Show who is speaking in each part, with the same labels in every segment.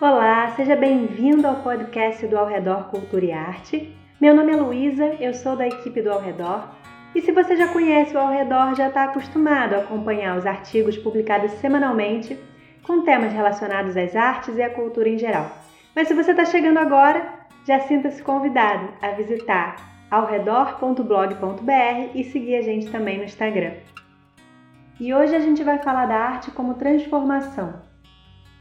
Speaker 1: Olá, seja bem-vindo ao podcast do Ao Redor Cultura e Arte. Meu nome é Luísa, eu sou da equipe do Ao Redor. E se você já conhece o Ao Redor, já está acostumado a acompanhar os artigos publicados semanalmente com temas relacionados às artes e à cultura em geral. Mas se você está chegando agora, já sinta-se convidado a visitar aoredor.blog.br e seguir a gente também no Instagram. E hoje a gente vai falar da arte como transformação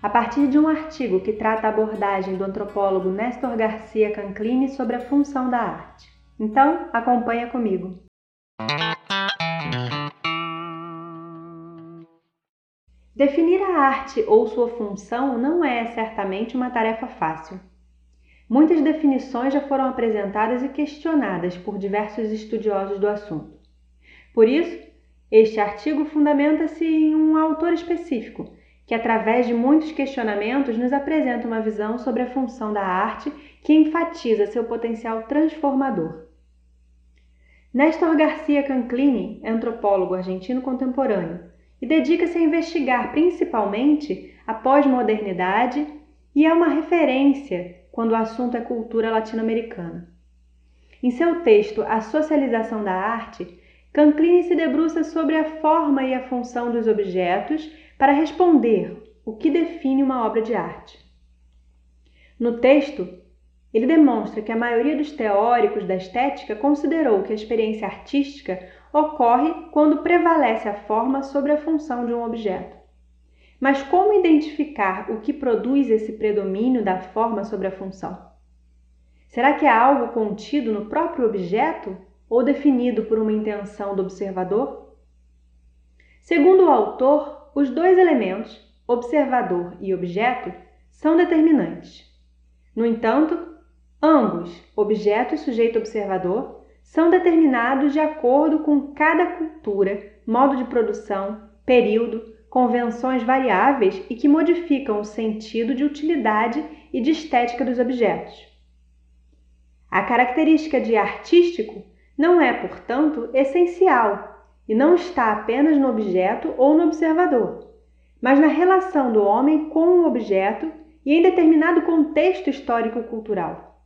Speaker 1: a partir de um artigo que trata a abordagem do antropólogo Néstor Garcia Canclini sobre a função da arte. Então, acompanha comigo. Definir a arte ou sua função não é certamente uma tarefa fácil. Muitas definições já foram apresentadas e questionadas por diversos estudiosos do assunto. Por isso, este artigo fundamenta-se em um autor específico, que, através de muitos questionamentos, nos apresenta uma visão sobre a função da arte que enfatiza seu potencial transformador. Néstor Garcia Canclini é antropólogo argentino contemporâneo e dedica-se a investigar principalmente a pós-modernidade e é uma referência quando o assunto é cultura latino-americana. Em seu texto A Socialização da Arte, Canclini se debruça sobre a forma e a função dos objetos para responder o que define uma obra de arte. No texto, ele demonstra que a maioria dos teóricos da estética considerou que a experiência artística ocorre quando prevalece a forma sobre a função de um objeto. Mas como identificar o que produz esse predomínio da forma sobre a função? Será que é algo contido no próprio objeto ou definido por uma intenção do observador? Segundo o autor, os dois elementos, observador e objeto, são determinantes. No entanto, ambos, objeto e sujeito observador, são determinados de acordo com cada cultura, modo de produção, período, convenções variáveis e que modificam o sentido de utilidade e de estética dos objetos. A característica de artístico não é, portanto, essencial e não está apenas no objeto ou no observador, mas na relação do homem com o objeto e em determinado contexto histórico-cultural.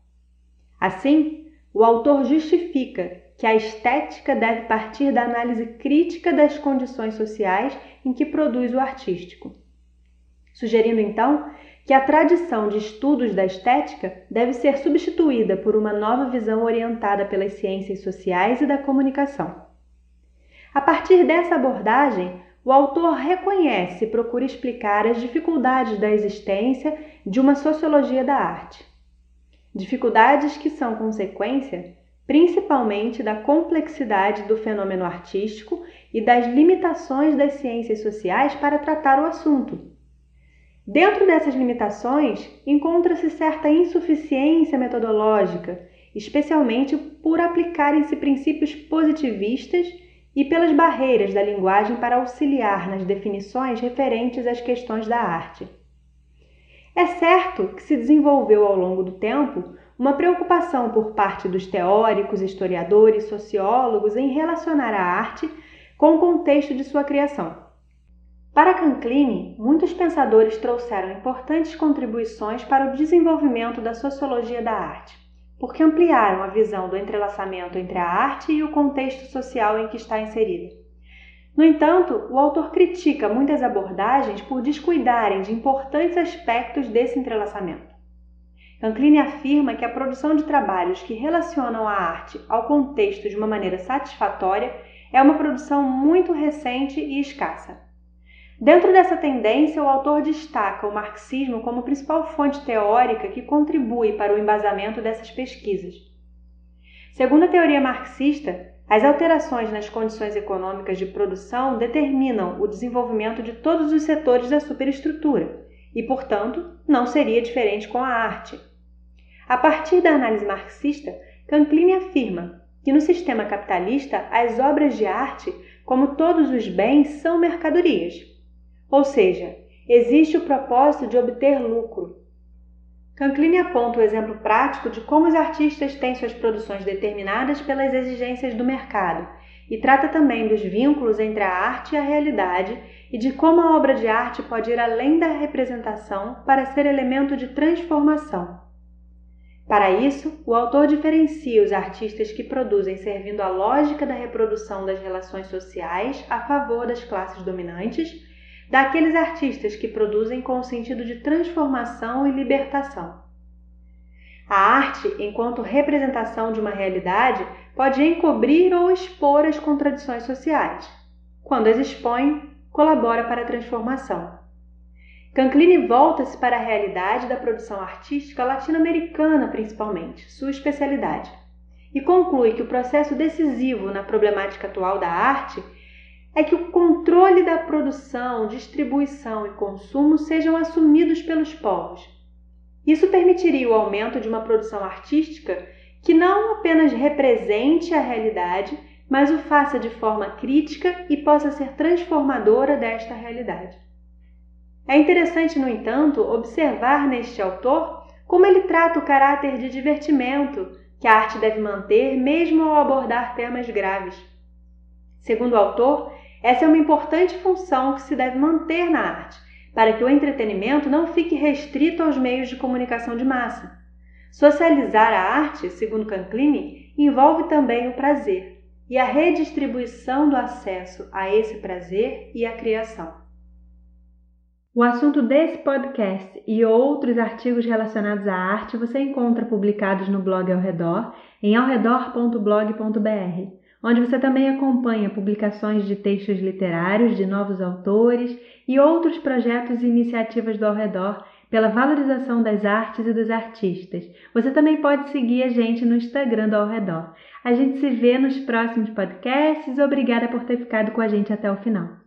Speaker 1: Assim, o autor justifica que a estética deve partir da análise crítica das condições sociais em que produz o artístico, sugerindo então que a tradição de estudos da estética deve ser substituída por uma nova visão orientada pelas ciências sociais e da comunicação. A partir dessa abordagem, o autor reconhece e procura explicar as dificuldades da existência de uma sociologia da arte. Dificuldades que são consequência principalmente da complexidade do fenômeno artístico e das limitações das ciências sociais para tratar o assunto. Dentro dessas limitações, encontra-se certa insuficiência metodológica, especialmente por aplicarem-se princípios positivistas e pelas barreiras da linguagem para auxiliar nas definições referentes às questões da arte. É certo que se desenvolveu ao longo do tempo uma preocupação por parte dos teóricos, historiadores, sociólogos em relacionar a arte com o contexto de sua criação. Para Canclini, muitos pensadores trouxeram importantes contribuições para o desenvolvimento da sociologia da arte porque ampliaram a visão do entrelaçamento entre a arte e o contexto social em que está inserida. No entanto, o autor critica muitas abordagens por descuidarem de importantes aspectos desse entrelaçamento. Canclini afirma que a produção de trabalhos que relacionam a arte ao contexto de uma maneira satisfatória é uma produção muito recente e escassa. Dentro dessa tendência, o autor destaca o marxismo como principal fonte teórica que contribui para o embasamento dessas pesquisas. Segundo a teoria marxista, as alterações nas condições econômicas de produção determinam o desenvolvimento de todos os setores da superestrutura e, portanto, não seria diferente com a arte. A partir da análise marxista, Canclini afirma que no sistema capitalista as obras de arte, como todos os bens, são mercadorias ou seja, existe o propósito de obter lucro. Canclini aponta o exemplo prático de como os artistas têm suas produções determinadas pelas exigências do mercado e trata também dos vínculos entre a arte e a realidade e de como a obra de arte pode ir além da representação para ser elemento de transformação. Para isso, o autor diferencia os artistas que produzem servindo à lógica da reprodução das relações sociais a favor das classes dominantes, daqueles artistas que produzem com o sentido de transformação e libertação. A arte, enquanto representação de uma realidade, pode encobrir ou expor as contradições sociais. Quando as expõe, colabora para a transformação. Canclini volta-se para a realidade da produção artística latino-americana, principalmente, sua especialidade, e conclui que o processo decisivo na problemática atual da arte é que o controle da produção, distribuição e consumo sejam assumidos pelos povos isso permitiria o aumento de uma produção artística que não apenas represente a realidade, mas o faça de forma crítica e possa ser transformadora desta realidade. É interessante, no entanto, observar neste autor como ele trata o caráter de divertimento que a arte deve manter mesmo ao abordar temas graves. Segundo o autor, essa é uma importante função que se deve manter na arte, para que o entretenimento não fique restrito aos meios de comunicação de massa. Socializar a arte, segundo Canclini, envolve também o prazer e a redistribuição do acesso a esse prazer e a criação. O assunto desse podcast e outros artigos relacionados à arte você encontra publicados no blog Ao Redor, em aoredor.blog.br onde você também acompanha publicações de textos literários de novos autores e outros projetos e iniciativas do ao redor pela valorização das artes e dos artistas. Você também pode seguir a gente no Instagram do Ao Redor. A gente se vê nos próximos podcasts. Obrigada por ter ficado com a gente até o final.